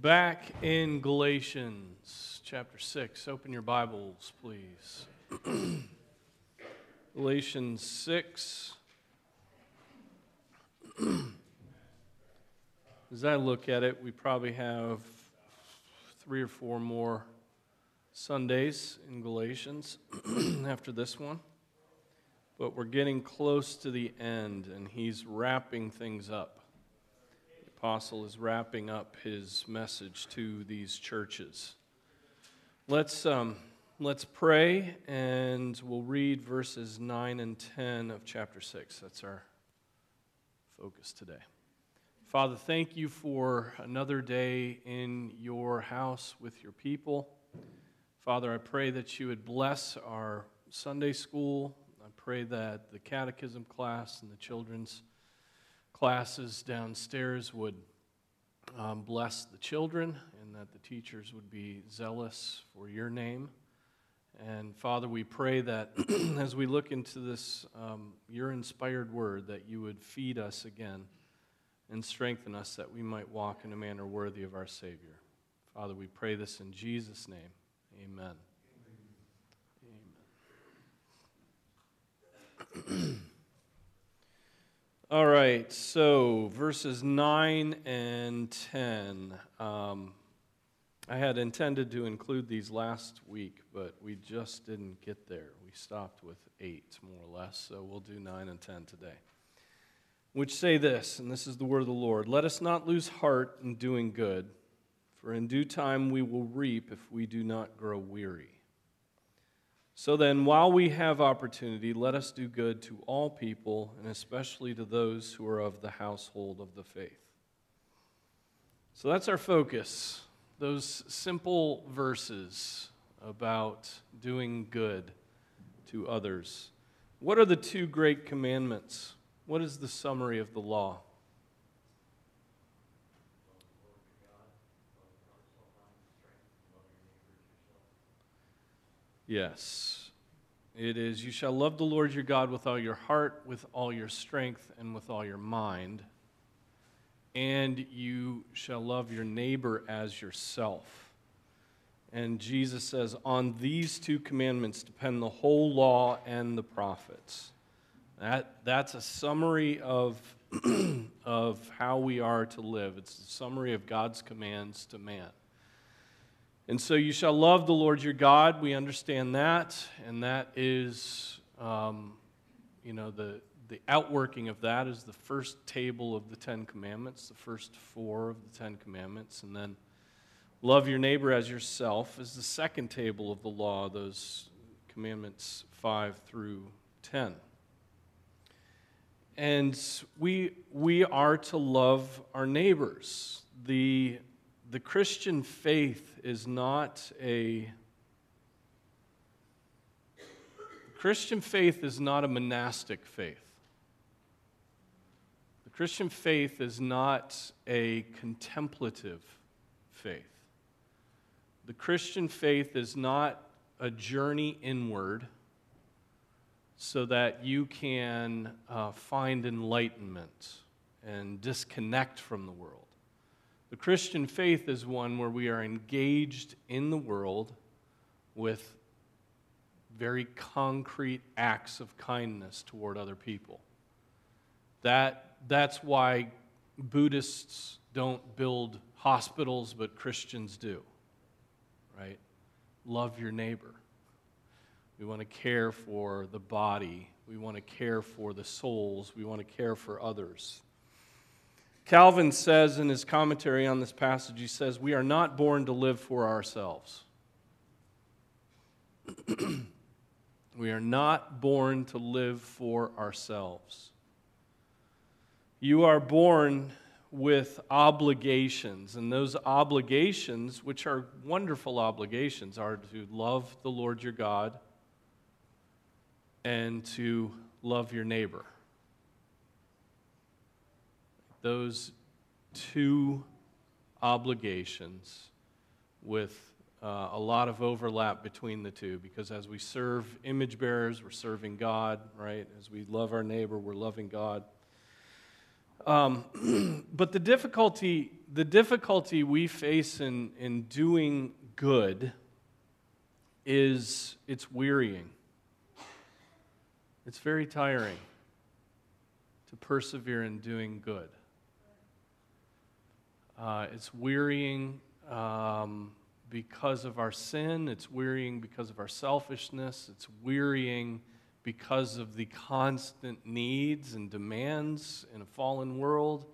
Back in Galatians chapter 6. Open your Bibles, please. Galatians 6. As I look at it, we probably have three or four more Sundays in Galatians after this one. But we're getting close to the end, and he's wrapping things up apostle is wrapping up his message to these churches. Let's, um, let's pray and we'll read verses 9 and 10 of chapter 6. That's our focus today. Father, thank you for another day in your house with your people. Father, I pray that you would bless our Sunday school. I pray that the catechism class and the children's classes downstairs would um, bless the children and that the teachers would be zealous for your name. And Father, we pray that as we look into this, um, your inspired word, that you would feed us again and strengthen us that we might walk in a manner worthy of our Savior. Father, we pray this in Jesus' name. Amen. Amen. All right, so verses 9 and 10. Um, I had intended to include these last week, but we just didn't get there. We stopped with 8, more or less, so we'll do 9 and 10 today. Which say this, and this is the word of the Lord Let us not lose heart in doing good, for in due time we will reap if we do not grow weary. So then, while we have opportunity, let us do good to all people, and especially to those who are of the household of the faith. So that's our focus. Those simple verses about doing good to others. What are the two great commandments? What is the summary of the law? Yes. It is, You shall love the Lord your God with all your heart, with all your strength, and with all your mind. And you shall love your neighbor as yourself. And Jesus says, On these two commandments depend the whole law and the prophets. That, that's a summary of, of how we are to live. It's a summary of God's commands to man. And so you shall love the Lord your God. We understand that. And that is, um, you know, the, the outworking of that is the first table of the Ten Commandments, the first four of the Ten Commandments. And then love your neighbor as yourself is the second table of the law, those commandments 5 through 10. And we, we are to love our neighbors. The the Christian faith is not a Christian faith is not a monastic faith. The Christian faith is not a contemplative faith. The Christian faith is not a journey inward so that you can uh, find enlightenment and disconnect from the world. The Christian faith is one where we are engaged in the world with very concrete acts of kindness toward other people. That, that's why Buddhists don't build hospitals, but Christians do, right? Love your neighbor. We want to care for the body. We want to care for the souls. We want to care for others. Calvin says in his commentary on this passage, he says, We are not born to live for ourselves. we are not born to live for ourselves. You are born with obligations, and those obligations, which are wonderful obligations, are to love the Lord your God and to love your neighbor those two obligations with uh, a lot of overlap between the two because as we serve image bearers, we're serving God, right? As we love our neighbor, we're loving God. Um, but the difficulty, the difficulty we face in, in doing good is it's wearying. It's very tiring to persevere in doing good. Uh, it's wearying um, because of our sin, it's wearying because of our selfishness, it's wearying because of the constant needs and demands in a fallen world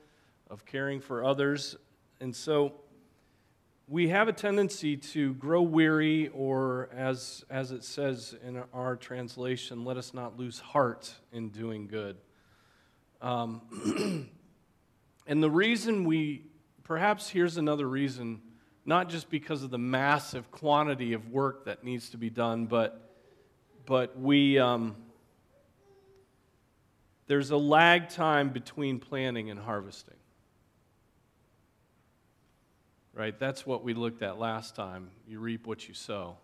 of caring for others. And so we have a tendency to grow weary, or as, as it says in our translation, let us not lose heart in doing good. Um, and the reason we, perhaps here's another reason, not just because of the massive quantity of work that needs to be done, but, but we, um, there's a lag time between planting and harvesting. Right? That's what we looked at last time. You reap what you sow.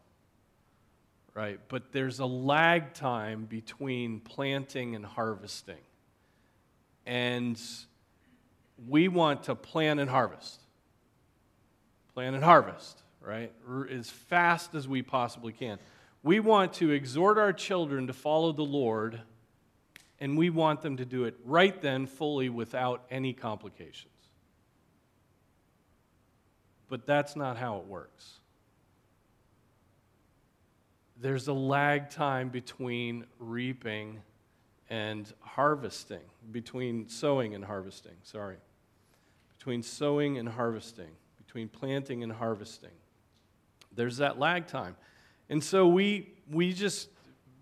Right? But there's a lag time between planting and harvesting. And we want to plan and harvest. Plan and harvest, right? As fast as we possibly can. We want to exhort our children to follow the Lord, and we want them to do it right then, fully, without any complications. But that's not how it works. There's a lag time between reaping and harvesting, between sowing and harvesting, sorry. Between sowing and harvesting, between planting and harvesting. There's that lag time. And so we, we just,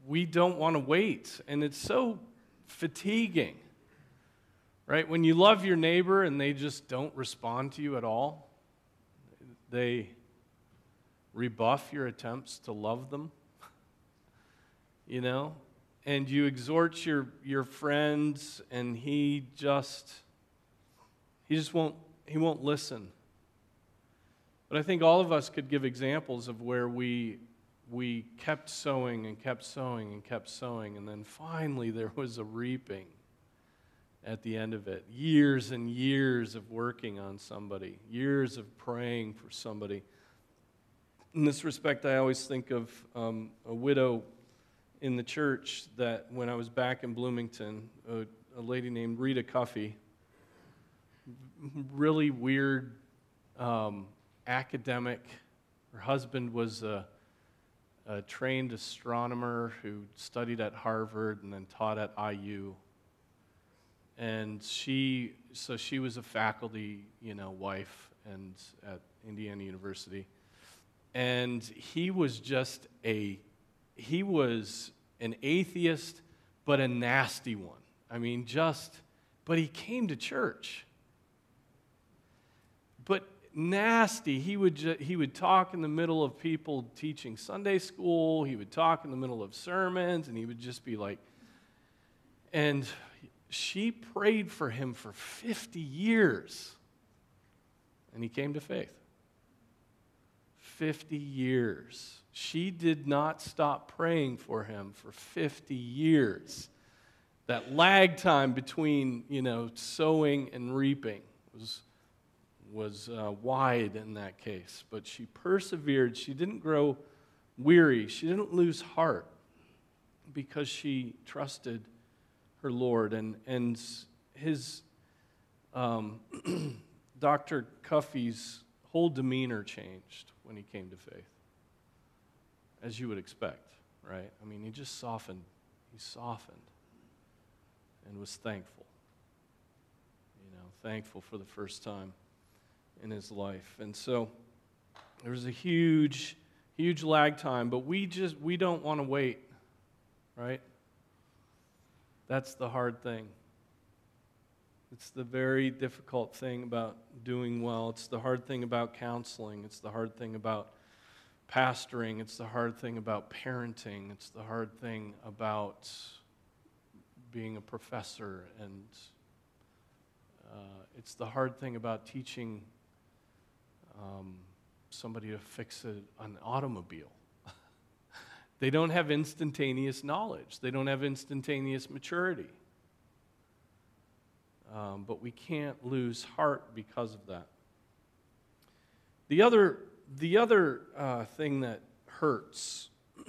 we don't want to wait. And it's so fatiguing, right? When you love your neighbor and they just don't respond to you at all, they rebuff your attempts to love them, you know? and you exhort your, your friends and he just he just won't he won't listen. But i think all of us could give examples of where we we kept sowing and kept sowing and kept sowing and then finally there was a reaping at the end of it. Years and years of working on somebody years of praying for somebody. In this respect i always think of um, a widow in the church that when I was back in Bloomington, a, a lady named Rita Cuffey, really weird um, academic. Her husband was a, a trained astronomer who studied at Harvard and then taught at IU. And she, so she was a faculty, you know, wife and at Indiana University. And he was just a he was an atheist, but a nasty one. I mean, just, but he came to church. But nasty. He would, ju- he would talk in the middle of people teaching Sunday school. He would talk in the middle of sermons, and he would just be like, and she prayed for him for 50 years, and he came to faith. 50 years. She did not stop praying for him for 50 years. That lag time between, you know, sowing and reaping was, was uh, wide in that case. But she persevered. She didn't grow weary. She didn't lose heart because she trusted her Lord. And, and his, um, Dr. Cuffey's whole demeanor changed when he came to faith as you would expect, right? I mean, he just softened. He softened and was thankful. You know, thankful for the first time in his life. And so there was a huge, huge lag time, but we just, we don't want to wait, right? That's the hard thing. It's the very difficult thing about doing well. It's the hard thing about counseling. It's the hard thing about pastoring, it's the hard thing about parenting, it's the hard thing about being a professor, and uh, it's the hard thing about teaching um, somebody to fix a, an automobile. they don't have instantaneous knowledge, they don't have instantaneous maturity. um, but we can't lose heart because of that. The other, the other uh, thing that hurts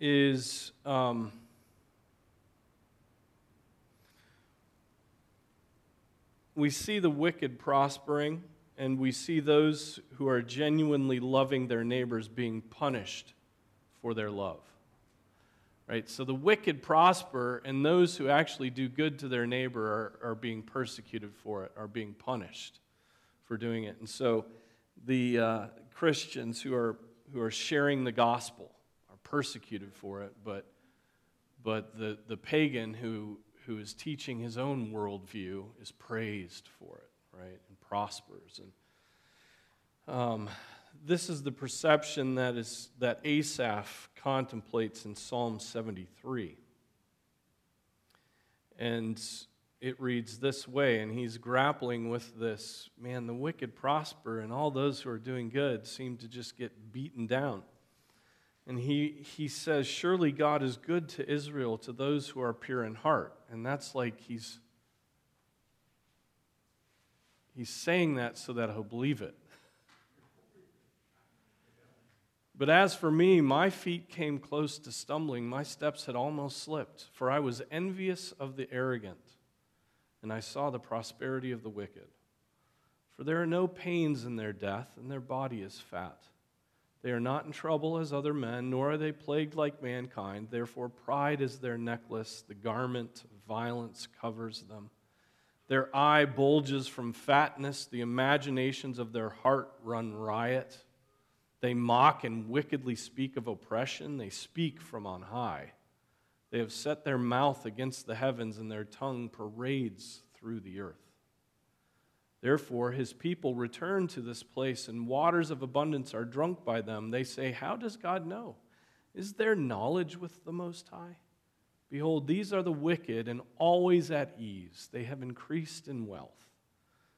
is um, we see the wicked prospering, and we see those who are genuinely loving their neighbors being punished for their love. Right? So the wicked prosper, and those who actually do good to their neighbor are, are being persecuted for it, are being punished for doing it. And so the uh, Christians who are, who are sharing the gospel are persecuted for it, but, but the, the pagan who, who is teaching his own worldview is praised for it, right, prospers. And um, this is the perception that, is, that Asaph contemplates in Psalm 73. And it reads this way, and he's grappling with this man, the wicked prosper, and all those who are doing good seem to just get beaten down. And he, he says, Surely God is good to Israel, to those who are pure in heart. And that's like he's, he's saying that so that he'll believe it. But as for me, my feet came close to stumbling. My steps had almost slipped, for I was envious of the arrogant, and I saw the prosperity of the wicked. For there are no pains in their death, and their body is fat. They are not in trouble as other men, nor are they plagued like mankind. Therefore, pride is their necklace, the garment of violence covers them. Their eye bulges from fatness, the imaginations of their heart run riot. They mock and wickedly speak of oppression, they speak from on high. They have set their mouth against the heavens, and their tongue parades through the earth. Therefore, his people return to this place, and waters of abundance are drunk by them. They say, How does God know? Is there knowledge with the Most High? Behold, these are the wicked and always at ease. They have increased in wealth.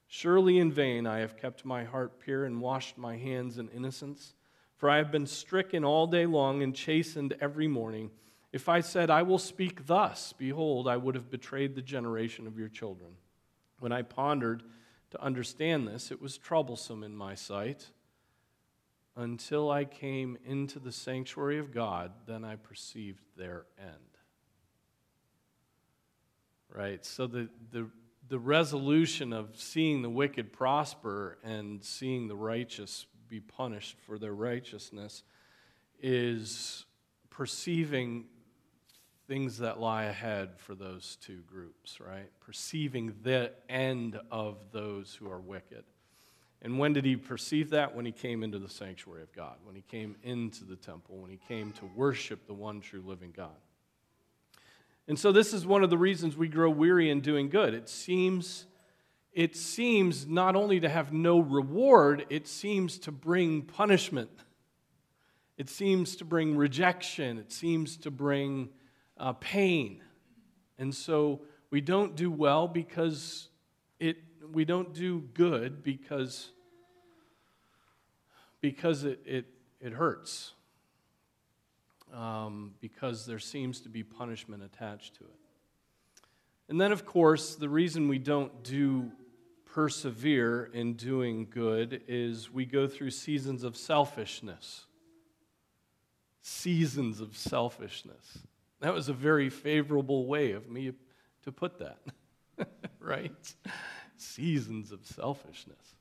Surely in vain I have kept my heart pure and washed my hands in innocence. For I have been stricken all day long and chastened every morning. If I said, I will speak thus, behold, I would have betrayed the generation of your children. When I pondered, to understand this, it was troublesome in my sight. Until I came into the sanctuary of God, then I perceived their end. Right? So the, the, the resolution of seeing the wicked prosper and seeing the righteous be punished for their righteousness is perceiving things that lie ahead for those two groups, right? Perceiving the end of those who are wicked. And when did he perceive that? When he came into the sanctuary of God, when he came into the temple, when he came to worship the one true living God. And so this is one of the reasons we grow weary in doing good. It seems it seems not only to have no reward, it seems to bring punishment. It seems to bring rejection. It seems to bring uh, pain. And so we don't do well because it, we don't do good because, because it, it, it hurts. Um, because there seems to be punishment attached to it. And then, of course, the reason we don't do persevere in doing good is we go through seasons of selfishness. Seasons of selfishness. That was a very favorable way of me to put that, right? Seasons of selfishness.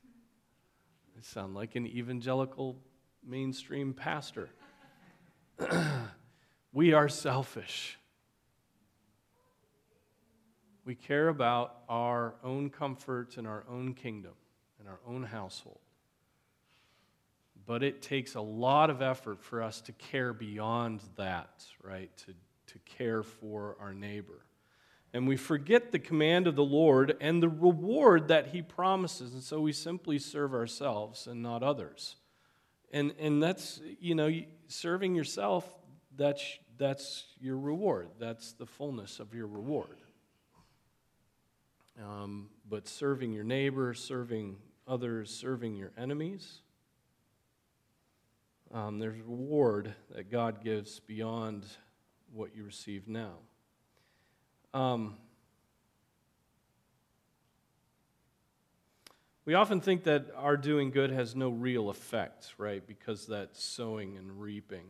I sound like an evangelical mainstream pastor. we are selfish. We care about our own comforts and our own kingdom and our own household. But it takes a lot of effort for us to care beyond that, right? To to care for our neighbor. And we forget the command of the Lord and the reward that he promises. And so we simply serve ourselves and not others. And, and that's, you know, serving yourself, that's, that's your reward. That's the fullness of your reward. Um, but serving your neighbor, serving others, serving your enemies, um, there's reward that God gives beyond what you receive now. Um, we often think that our doing good has no real effect, right? Because that sowing and reaping,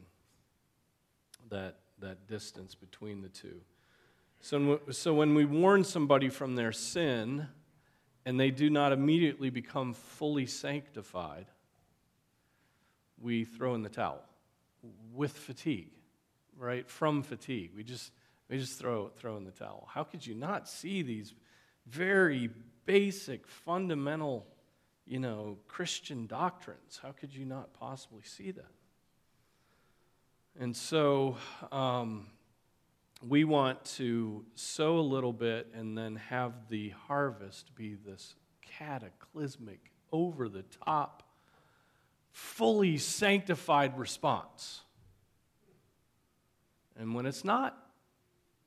that, that distance between the two. So, so when we warn somebody from their sin and they do not immediately become fully sanctified, we throw in the towel with fatigue, right? From fatigue. We just, we just throw, throw in the towel. How could you not see these very basic, fundamental, you know, Christian doctrines? How could you not possibly see that? And so, um, we want to sow a little bit and then have the harvest be this cataclysmic, over the top, fully sanctified response. And when it's not,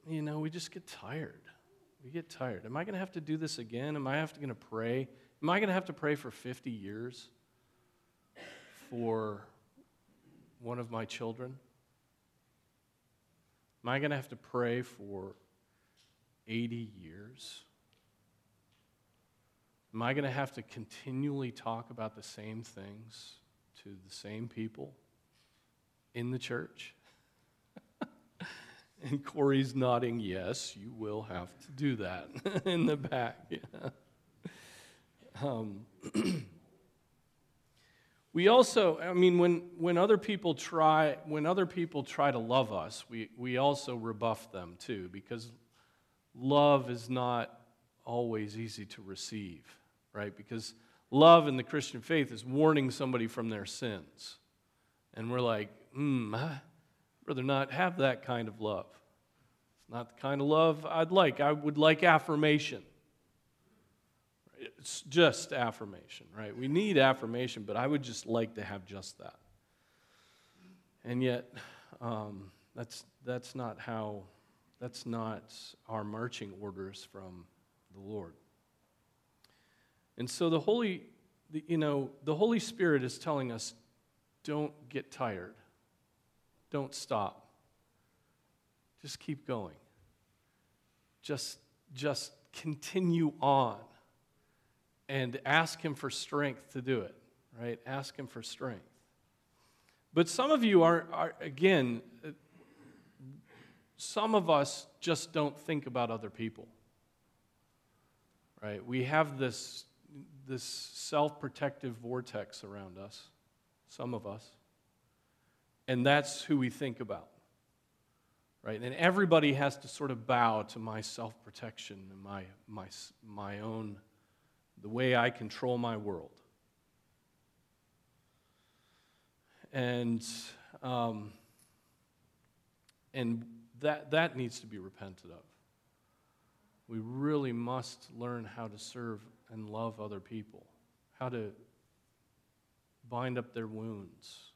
you know, we just get tired. We get tired. Am I going to have to do this again? Am I to going to pray? Am I going to have to pray for 50 years for one of my children? Am I going to have to pray for 80 years? Am I going to have to continually talk about the same things to the same people in the church? And Corey's nodding, yes, you will have to do that in the back. Um, we also, I mean, when, when other people try, when other people try to love us, we, we also rebuff them too, because love is not always easy to receive, right? Because love in the Christian faith is warning somebody from their sins. And we're like, hmm, rather not have that kind of love. It's not the kind of love I'd like. I would like affirmation. It's just affirmation, right? We need affirmation, but I would just like to have just that. And yet, um, that's, that's not how, that's not our marching orders from the Lord. And so the Holy, the, you know, the Holy Spirit is telling us don't get tired, don't stop, just keep going, just, just continue on and ask Him for strength to do it, right? Ask Him for strength. But some of you are, are again, some of us just don't think about other people, right? We have this, this self protective vortex around us, some of us, and that's who we think about. Right? And everybody has to sort of bow to my self protection and my, my, my own the way I control my world. And, um, and that, that needs to be repented of. We really must learn how to serve and love other people, how to bind up their wounds,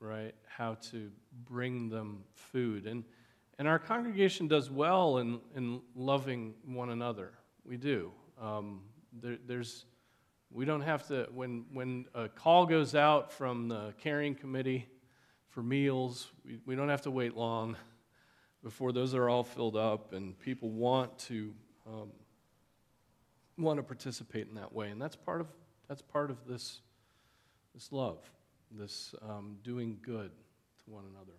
right? How to bring them food. And, and our congregation does well in, in loving one another. We do. Um, there, there's, we don't have to, when, when a call goes out from the carrying committee for meals, we, we don't have to wait long before those are all filled up and people want to, um, want to participate in that way. And that's part of, that's part of this, this love, this um, doing good to one another.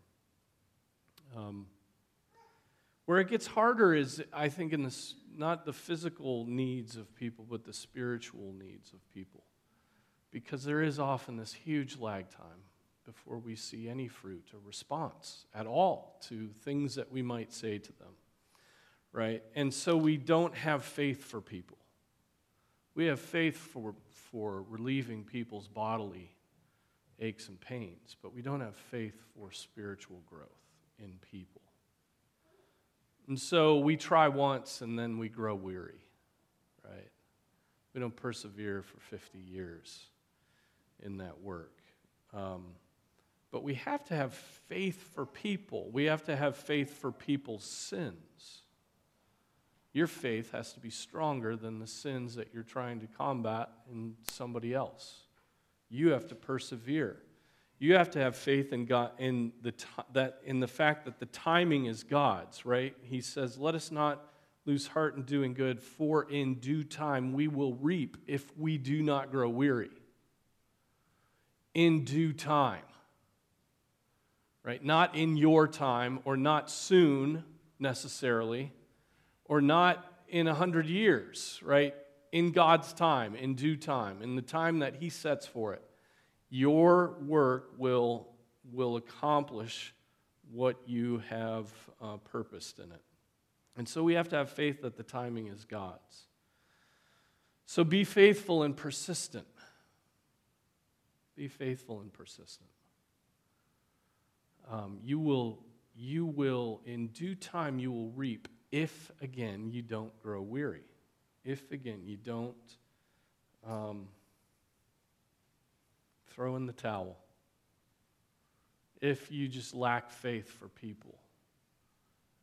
Um, where it gets harder is, I think, in this not the physical needs of people, but the spiritual needs of people. Because there is often this huge lag time before we see any fruit or response at all to things that we might say to them. Right? And so we don't have faith for people. We have faith for, for relieving people's bodily aches and pains, but we don't have faith for spiritual growth in people. And so we try once and then we grow weary, right? We don't persevere for 50 years in that work. Um, but we have to have faith for people. We have to have faith for people's sins. Your faith has to be stronger than the sins that you're trying to combat in somebody else. You have to persevere. You have to have faith in God in the that in the fact that the timing is God's, right? He says, "Let us not lose heart in doing good, for in due time we will reap if we do not grow weary. In due time. Right? Not in your time or not soon necessarily, or not in a hundred years, right? In God's time, in due time, in the time that He sets for it. Your work will, will accomplish what you have uh, purposed in it. And so we have to have faith that the timing is God's. So be faithful and persistent. Be faithful and persistent. Um, you will, you will, in due time, you will reap if, again, you don't grow weary. If, again, you don't um, throw in the towel. If you just lack faith for people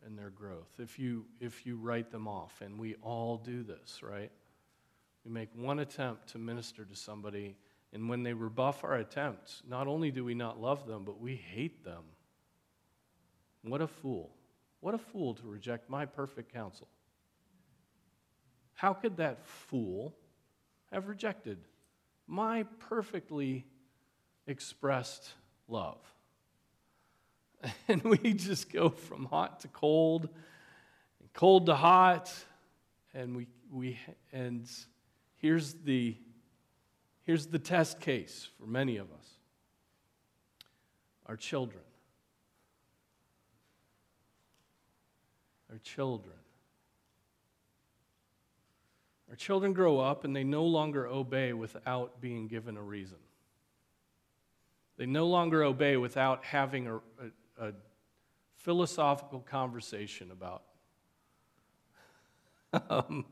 and their growth. If you, if you write them off, and we all do this, right? We make one attempt to minister to somebody, and when they rebuff our attempts, not only do we not love them, but we hate them. What a fool. What a fool to reject my perfect counsel. How could that fool have rejected my perfectly expressed love? And we just go from hot to cold, and cold to hot, and we, we and here's the here's the test case for many of us. Our children. Our children. Our children grow up and they no longer obey without being given a reason. They no longer obey without having a, a, a philosophical conversation about, um,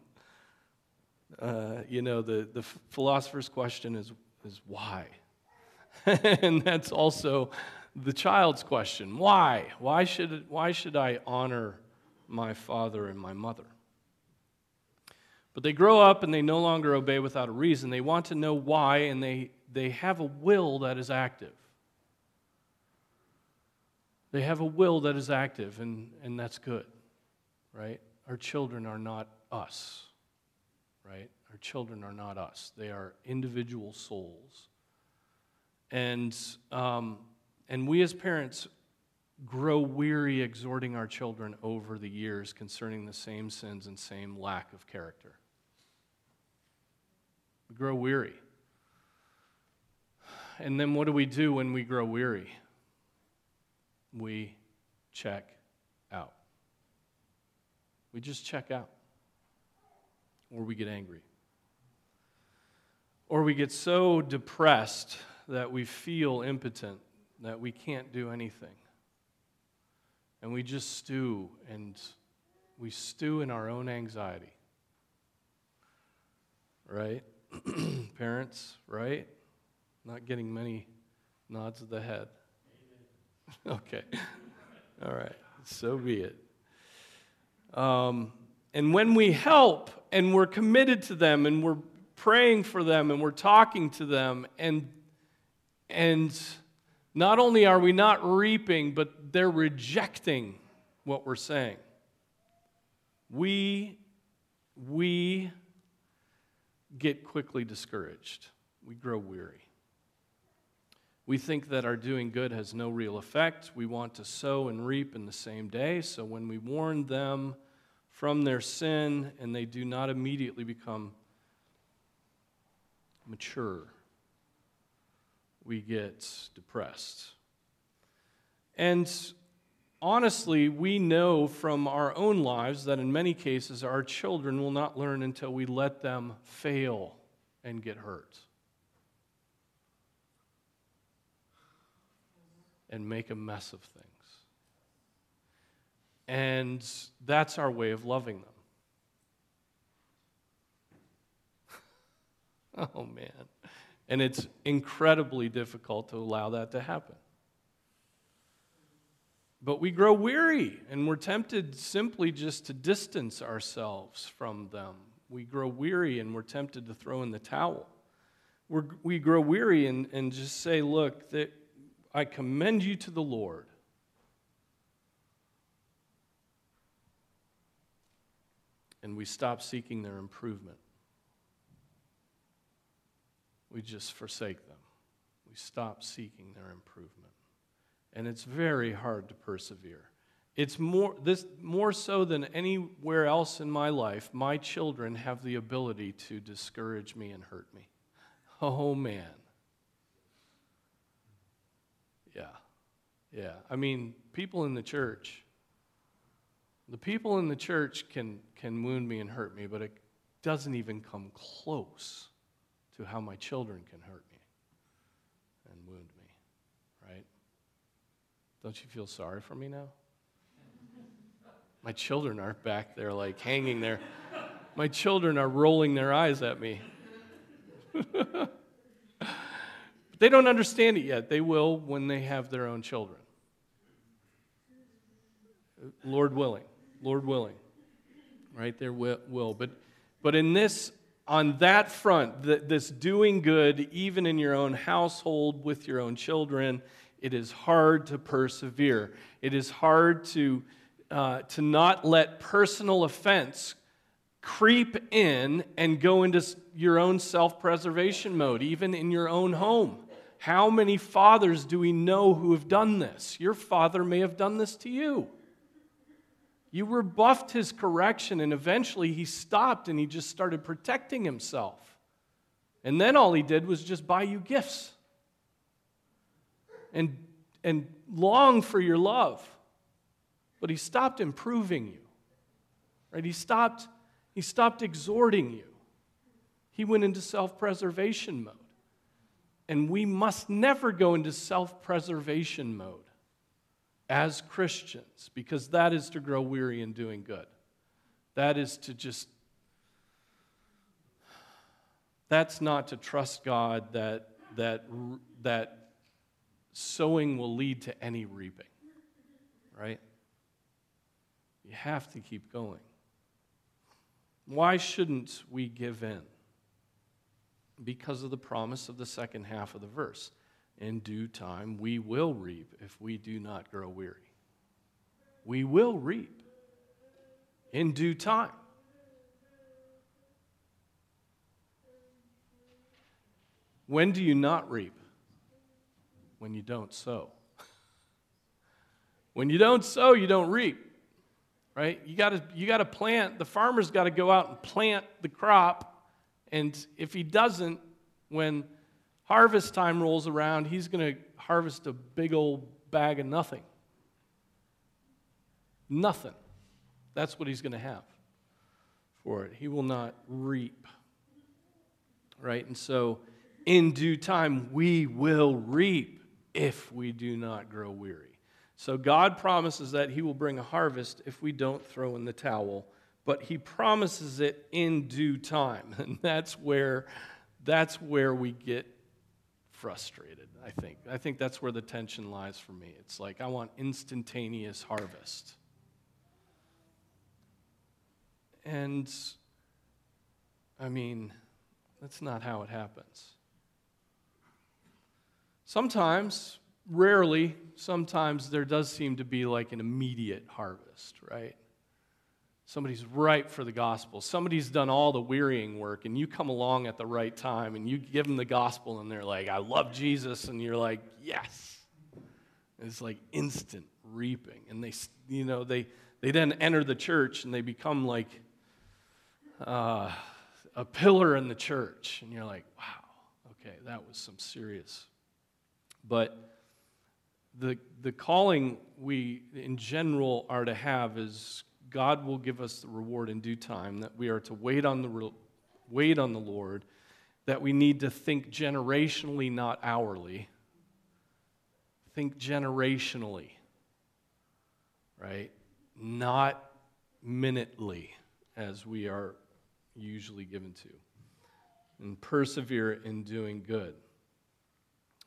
uh, you know, the, the philosopher's question is, is why? and that's also the child's question why? Why should, why should I honor my father and my mother. But they grow up and they no longer obey without a reason. They want to know why, and they, they have a will that is active. They have a will that is active, and, and that's good, right? Our children are not us, right? Our children are not us. They are individual souls. And, um, and we as parents, grow weary exhorting our children over the years concerning the same sins and same lack of character. We grow weary. And then what do we do when we grow weary? We check out. We just check out. Or we get angry. Or we get so depressed that we feel impotent, that we can't do anything and we just stew and we stew in our own anxiety. Right? Parents, right? Not getting many nods of the head. okay. All right. So be it. Um, and when we help and we're committed to them and we're praying for them and we're talking to them and and not only are we not reaping, but they're rejecting what we're saying. We, we get quickly discouraged. We grow weary. We think that our doing good has no real effect. We want to sow and reap in the same day. So when we warn them from their sin and they do not immediately become mature, we get depressed. And honestly, we know from our own lives that in many cases our children will not learn until we let them fail and get hurt. And make a mess of things. And that's our way of loving them. oh, man. And it's incredibly difficult to allow that to happen. But we grow weary and we're tempted simply just to distance ourselves from them. We grow weary and we're tempted to throw in the towel. We're, we grow weary and, and just say, Look, that I commend you to the Lord. and we stop seeking their improvement. We just forsake them. We stop seeking their improvement. And it's very hard to persevere. It's more, this, more so than anywhere else in my life, my children have the ability to discourage me and hurt me. Oh, man. Yeah. Yeah. I mean, people in the church, the people in the church can, can wound me and hurt me, but it doesn't even come close to how my children can hurt me and wound me, right? Don't you feel sorry for me now? My children aren't back there like hanging there. My children are rolling their eyes at me. but they don't understand it yet. They will when they have their own children. Lord willing. Lord willing. Right? There will. But, but in this, on that front, this doing good, even in your own household with your own children, it is hard to persevere. It is hard to uh, to not let personal offense creep in and go into your own self preservation mode, even in your own home. How many fathers do we know who have done this? Your father may have done this to you. You rebuffed his correction, and eventually he stopped and he just started protecting himself. And then all he did was just buy you gifts and, and long for your love but he stopped improving you. Right? He stopped, he stopped exhorting you. He went into self preservation mode. And we must never go into self preservation mode as Christians because that is to grow weary in doing good. That is to just, that's not to trust God that, that, that sowing will lead to any reaping, right? You have to keep going. Why shouldn't we give in? Because of the promise of the second half of the verse. In due time, we will reap if we do not grow weary. We will reap in due time. When do you not reap? When you don't sow. When you don't sow, you don't reap right? You got to you got to plant. The farmer's got to go out and plant the crop, and if he doesn't, when harvest time rolls around, he's going to harvest a big old bag of nothing. Nothing. That's what he's going to have for it. He will not reap. Right? And so, in due time, we will reap if we do not grow weary. So God promises that He will bring a harvest if we don't throw in the towel, but He promises it in due time. And that's where, that's where we get frustrated, I think. I think that's where the tension lies for me. It's like, I want instantaneous harvest. And, I mean, that's not how it happens. Sometimes rarely, sometimes there does seem to be like an immediate harvest, right? Somebody's ripe for the gospel. Somebody's done all the wearying work, and you come along at the right time and you give them the gospel, and they're like, I love Jesus. And you're like, yes. it's like instant reaping. And they, you know, they, they then enter the church and they become like uh, a pillar in the church. And you're like, wow, okay, that was some serious. But the, the calling we in general are to have is God will give us the reward in due time, that we are to wait on the, wait on the Lord, that we need to think generationally, not hourly. Think generationally, right? Not minutely, as we are usually given to. And persevere in doing good.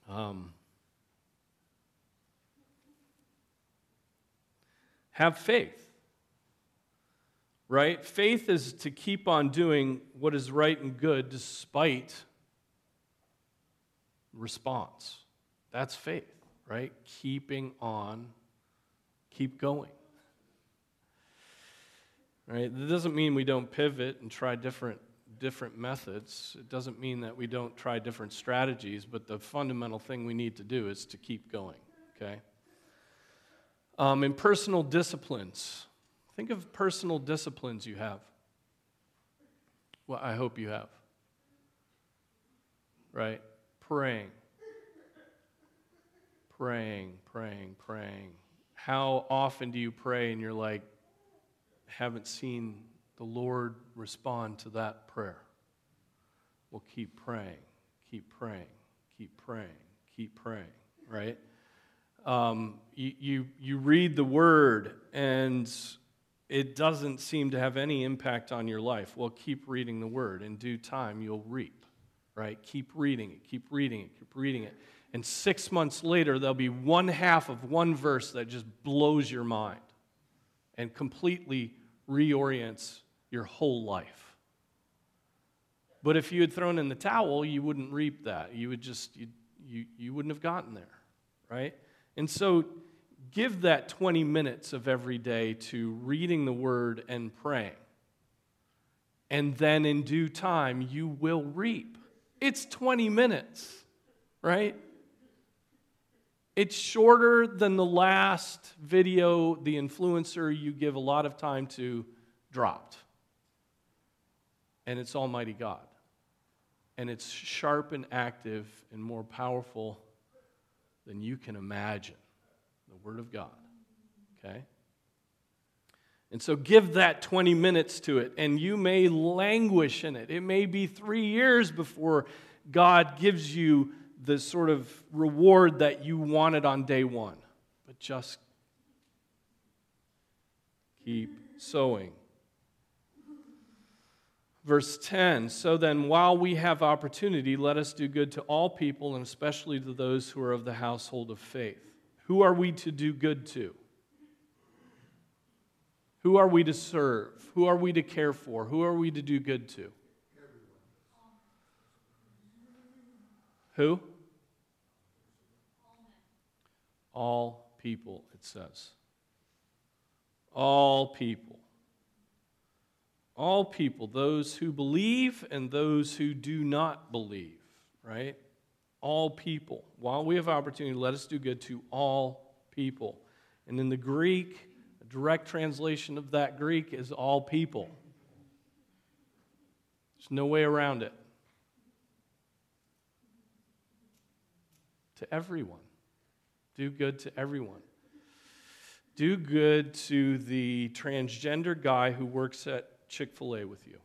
Um, Have faith. Right? Faith is to keep on doing what is right and good despite response. That's faith, right? Keeping on, keep going. Right? That doesn't mean we don't pivot and try different different methods. It doesn't mean that we don't try different strategies, but the fundamental thing we need to do is to keep going. Okay. Um, in personal disciplines, think of personal disciplines you have. Well, I hope you have. Right? Praying. Praying, praying, praying. How often do you pray and you're like, haven't seen the Lord respond to that prayer? Well, keep praying, keep praying, keep praying, keep praying, right? Um, you, you, you read the word and it doesn't seem to have any impact on your life. Well, keep reading the word. In due time, you'll reap, right? Keep reading it, keep reading it, keep reading it. And six months later, there'll be one half of one verse that just blows your mind and completely reorients your whole life. But if you had thrown in the towel, you wouldn't reap that. You would just, you, you, you wouldn't have gotten there, right? And so give that 20 minutes of every day to reading the word and praying. And then in due time, you will reap. It's 20 minutes, right? It's shorter than the last video the influencer you give a lot of time to dropped. And it's Almighty God. And it's sharp and active and more powerful than you can imagine. The Word of God. Okay? And so give that 20 minutes to it, and you may languish in it. It may be three years before God gives you the sort of reward that you wanted on day one. But just keep sowing. Verse 10 So then, while we have opportunity, let us do good to all people, and especially to those who are of the household of faith. Who are we to do good to? Who are we to serve? Who are we to care for? Who are we to do good to? Who? All people, it says. All people. All people, those who believe and those who do not believe, right? All people. While we have opportunity, let us do good to all people. And in the Greek, a direct translation of that Greek is all people. There's no way around it. To everyone. Do good to everyone. Do good to the transgender guy who works at Chick fil A with you.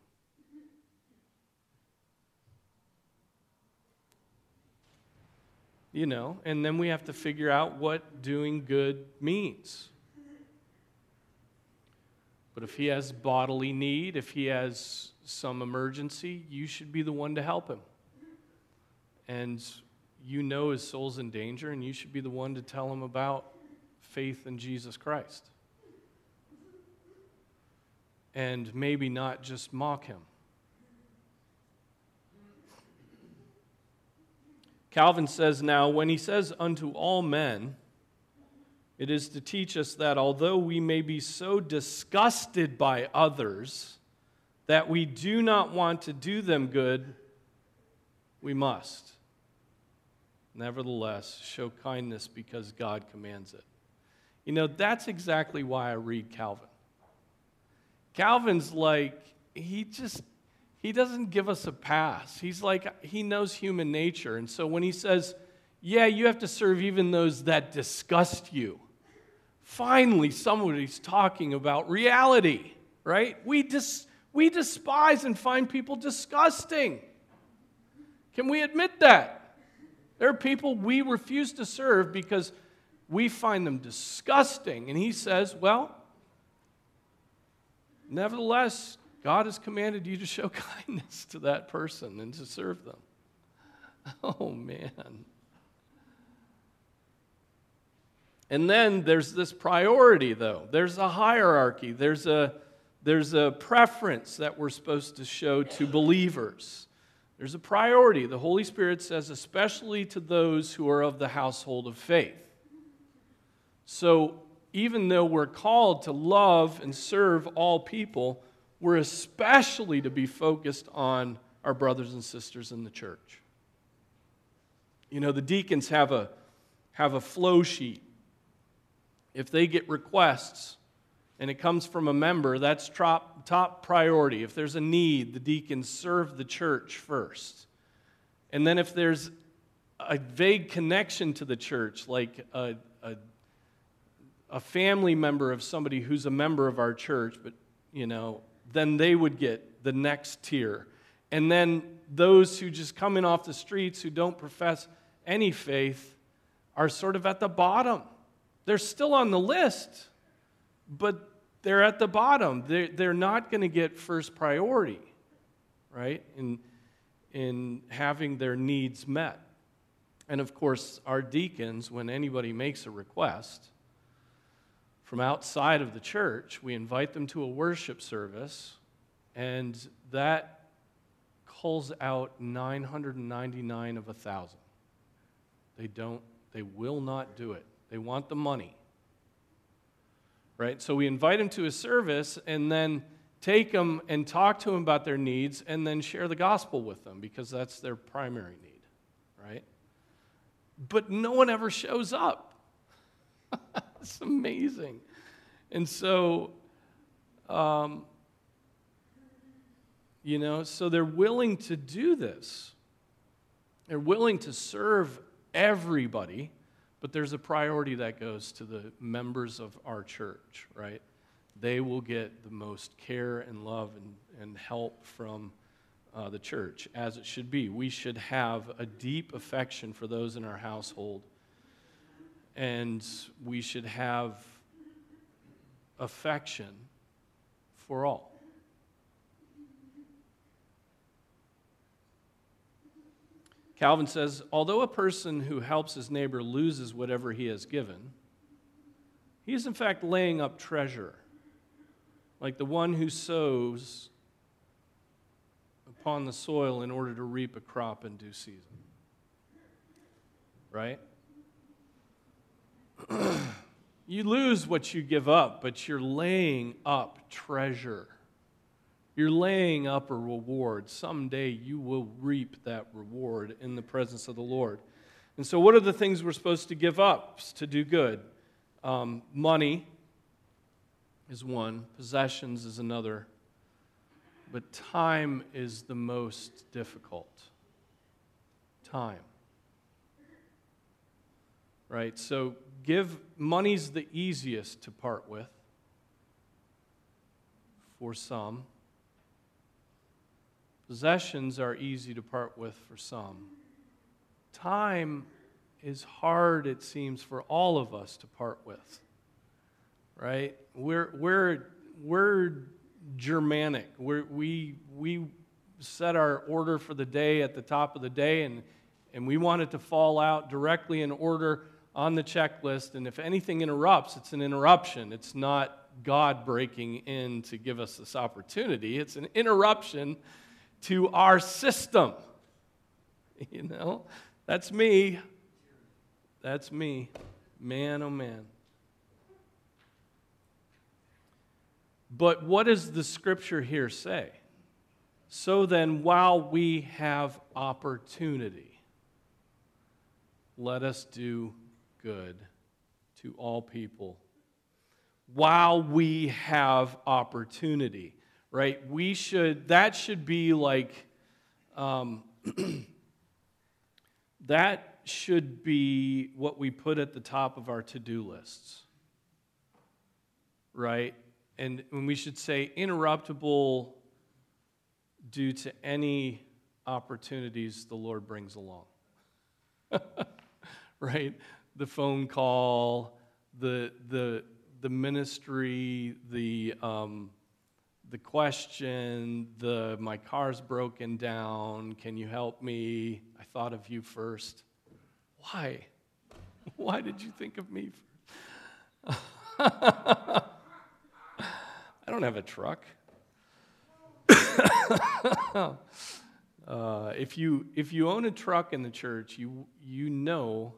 You know, and then we have to figure out what doing good means. But if he has bodily need, if he has some emergency, you should be the one to help him. And you know his soul's in danger, and you should be the one to tell him about faith in Jesus Christ and maybe not just mock him. Calvin says now, when he says unto all men, it is to teach us that although we may be so disgusted by others that we do not want to do them good, we must. Nevertheless, show kindness because God commands it. You know, that's exactly why I read Calvin. Calvin's like, he just, he doesn't give us a pass. He's like, he knows human nature. And so when he says, yeah, you have to serve even those that disgust you, finally somebody's talking about reality, right? We, dis, we despise and find people disgusting. Can we admit that? There are people we refuse to serve because we find them disgusting. And he says, well, Nevertheless, God has commanded you to show kindness to that person and to serve them. Oh, man. And then there's this priority, though. There's a hierarchy, there's a, there's a preference that we're supposed to show to believers. There's a priority. The Holy Spirit says, especially to those who are of the household of faith. So even though we're called to love and serve all people, we're especially to be focused on our brothers and sisters in the church. You know, the deacons have a, have a flow sheet. If they get requests and it comes from a member, that's top, top priority. If there's a need, the deacons serve the church first. And then if there's a vague connection to the church, like a, a, a family member of somebody who's a member of our church, but, you know, then they would get the next tier. And then those who just come in off the streets who don't profess any faith are sort of at the bottom. They're still on the list, but they're at the bottom. They're, they're not going to get first priority, right, in, in having their needs met. And of course, our deacons, when anybody makes a request from outside of the church, we invite them to a worship service, and that calls out 999 of a thousand. They don't, they will not do it. They want the money. Right? So we invite them to a service and then take them and talk to them about their needs and then share the gospel with them because that's their primary need. Right? but no one ever shows up. it's amazing. And so, um, you know, so they're willing to do this. They're willing to serve everybody, but there's a priority that goes to the members of our church, right? They will get the most care and love and, and help from uh, the church, as it should be. We should have a deep affection for those in our household, and we should have affection for all. Calvin says, although a person who helps his neighbor loses whatever he has given, he is in fact laying up treasure, like the one who sows upon the soil in order to reap a crop in due season. Right? you lose what you give up, but you're laying up treasure. You're laying up a reward. Someday you will reap that reward in the presence of the Lord. And so, what are the things we're supposed to give up to do good? Um, money is one, possessions is another, but time is the most difficult. Time. Right? So give money's the easiest to part with for some. Possessions are easy to part with for some. Time is hard, it seems, for all of us to part with. Right? We're, we're, we're Germanic. We're, we, we set our order for the day at the top of the day, and, and we want it to fall out directly in order on the checklist. And if anything interrupts, it's an interruption. It's not God breaking in to give us this opportunity, it's an interruption to our system. You know, that's me. That's me. Man, oh man. But what does the scripture here say? So then, while we have opportunity, let us do good to all people. While we have opportunity, right? We should, that should be like, um, that should be what we put at the top of our to do lists, right? and when we should say interruptible due to any opportunities the Lord brings along. right? The phone call, the, the, the ministry, the, um, the question, the my car's broken down, can you help me? I thought of you first. Why? Why did you think of me first? I don't have a truck. uh, if, you, if you own a truck in the church, you, you know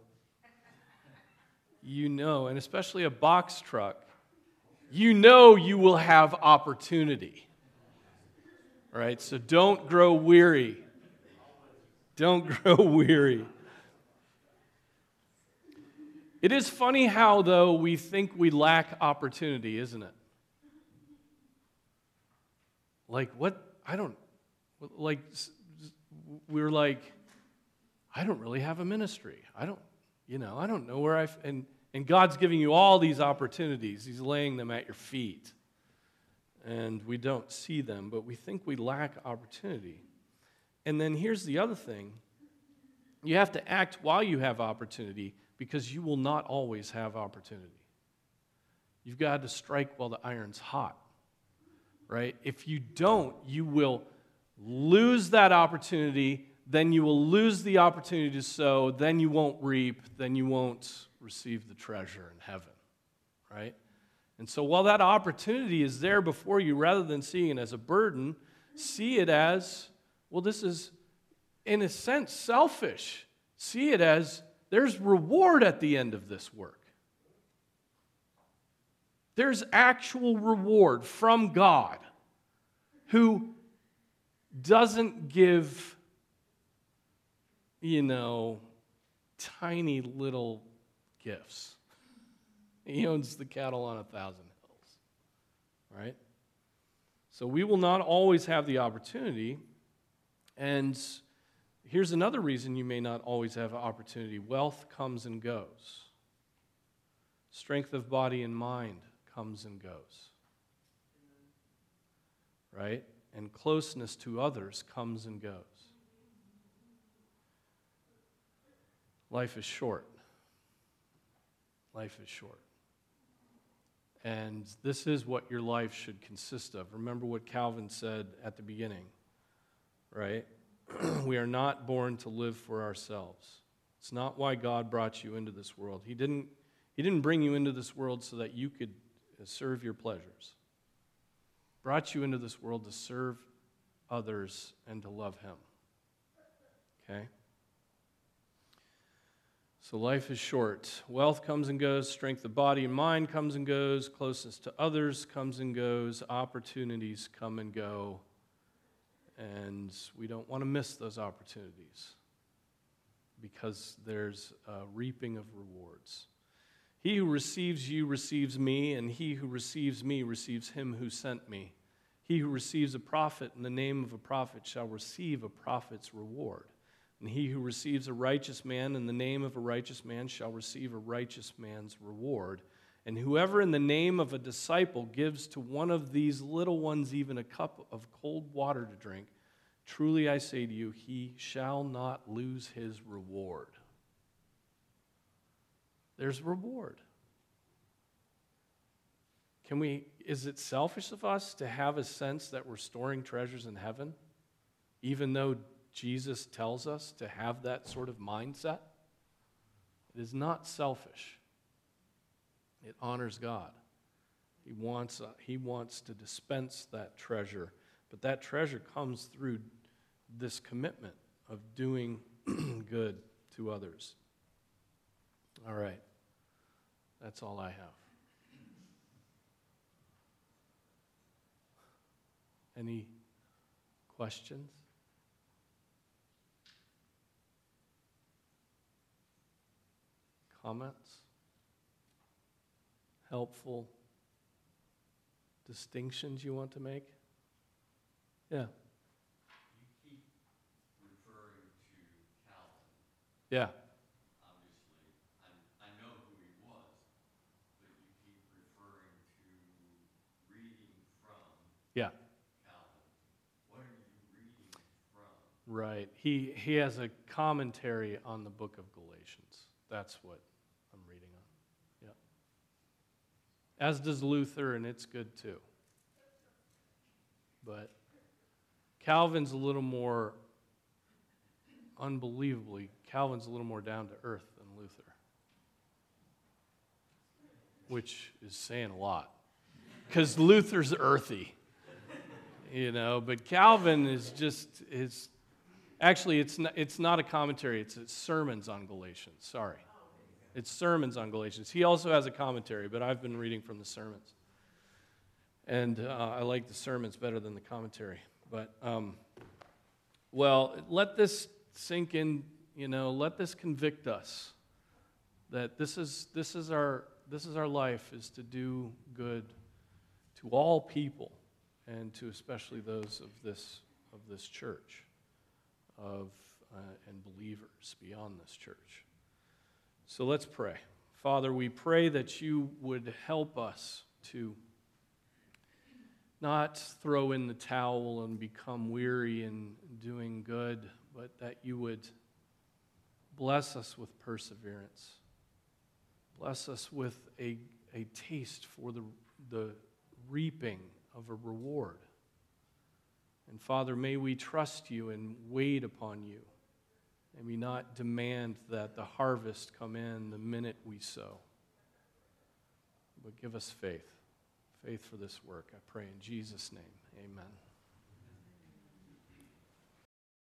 you know, and especially a box truck, you know you will have opportunity. Right? So don't grow weary. Don't grow weary. It is funny how, though, we think we lack opportunity, isn't it? Like, what? I don't, like, we're like, I don't really have a ministry. I don't, you know, I don't know where I, and, and God's giving you all these opportunities. He's laying them at your feet. And we don't see them, but we think we lack opportunity. And then here's the other thing you have to act while you have opportunity because you will not always have opportunity. You've got to strike while the iron's hot, right? If you don't, you will lose that opportunity then you will lose the opportunity to sow, then you won't reap, then you won't receive the treasure in heaven, right? And so while that opportunity is there before you, rather than seeing it as a burden, see it as, well, this is, in a sense, selfish. See it as there's reward at the end of this work. There's actual reward from God who doesn't give you know, tiny little gifts. He owns the cattle on a thousand hills, right? So we will not always have the opportunity. And here's another reason you may not always have an opportunity wealth comes and goes, strength of body and mind comes and goes, right? And closeness to others comes and goes. Life is short. Life is short. And this is what your life should consist of. Remember what Calvin said at the beginning, right? we are not born to live for ourselves. It's not why God brought you into this world. He didn't, he didn't bring you into this world so that you could serve your pleasures. Brought you into this world to serve others and to love Him. Okay? So life is short. Wealth comes and goes, strength of body and mind comes and goes, closeness to others comes and goes, opportunities come and go. And we don't want to miss those opportunities because there's a reaping of rewards. He who receives you receives me, and he who receives me receives him who sent me. He who receives a prophet in the name of a prophet shall receive a prophet's reward. And he who receives a righteous man in the name of a righteous man shall receive a righteous man's reward. And whoever in the name of a disciple gives to one of these little ones even a cup of cold water to drink, truly I say to you, he shall not lose his reward. There's reward. Can we, is it selfish of us to have a sense that we're storing treasures in heaven, even though Jesus tells us to have that sort of mindset. It is not selfish, it honors God. He wants, uh, he wants to dispense that treasure, but that treasure comes through this commitment of doing good to others. All right. That's all I have. Any questions? Comments? Helpful distinctions you want to make? Yeah. You keep referring to Calvin. Yeah. Obviously, I, I know who he was, but you keep referring to reading from Yeah. Calvin. What are you reading from? Right. He he has a commentary on the book of Galatians. That's what as does Luther, and it's good too. But Calvin's a little more, unbelievably, Calvin's a little more down to earth than Luther, which is saying a lot. Because Luther's earthy, you know, but Calvin is just, is actually, it's not, it's not a commentary, it's, it's sermons on Galatians. Sorry. It's sermons on Galatians. He also has a commentary, but I've been reading from the sermons. And uh, I like the sermons better than the commentary. But, um, well, let this sink in, you know, let this convict us that this is, this is, our, this is our life, is to do good to all people and to especially those of this, of this church of, uh, and believers beyond this church. So let's pray. Father, we pray that you would help us to not throw in the towel and become weary in doing good, but that you would bless us with perseverance. Bless us with a, a taste for the, the reaping of a reward. And Father, may we trust you and wait upon you. May we not demand that the harvest come in the minute we sow. But give us faith, faith for this work. I pray in Jesus' name. Amen.